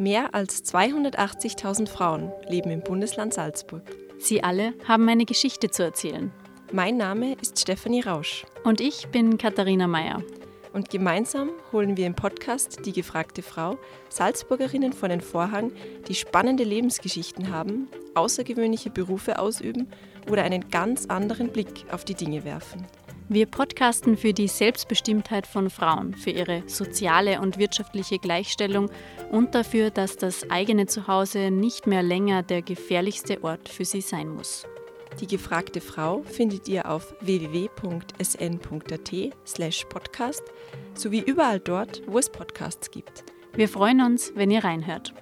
Mehr als 280.000 Frauen leben im Bundesland Salzburg. Sie alle haben eine Geschichte zu erzählen. Mein Name ist Stefanie Rausch. Und ich bin Katharina Mayer. Und gemeinsam holen wir im Podcast Die gefragte Frau Salzburgerinnen vor den Vorhang, die spannende Lebensgeschichten haben, außergewöhnliche Berufe ausüben oder einen ganz anderen Blick auf die Dinge werfen. Wir podcasten für die Selbstbestimmtheit von Frauen, für ihre soziale und wirtschaftliche Gleichstellung und dafür, dass das eigene Zuhause nicht mehr länger der gefährlichste Ort für sie sein muss. Die gefragte Frau findet ihr auf www.sn.at/podcast sowie überall dort, wo es Podcasts gibt. Wir freuen uns, wenn ihr reinhört.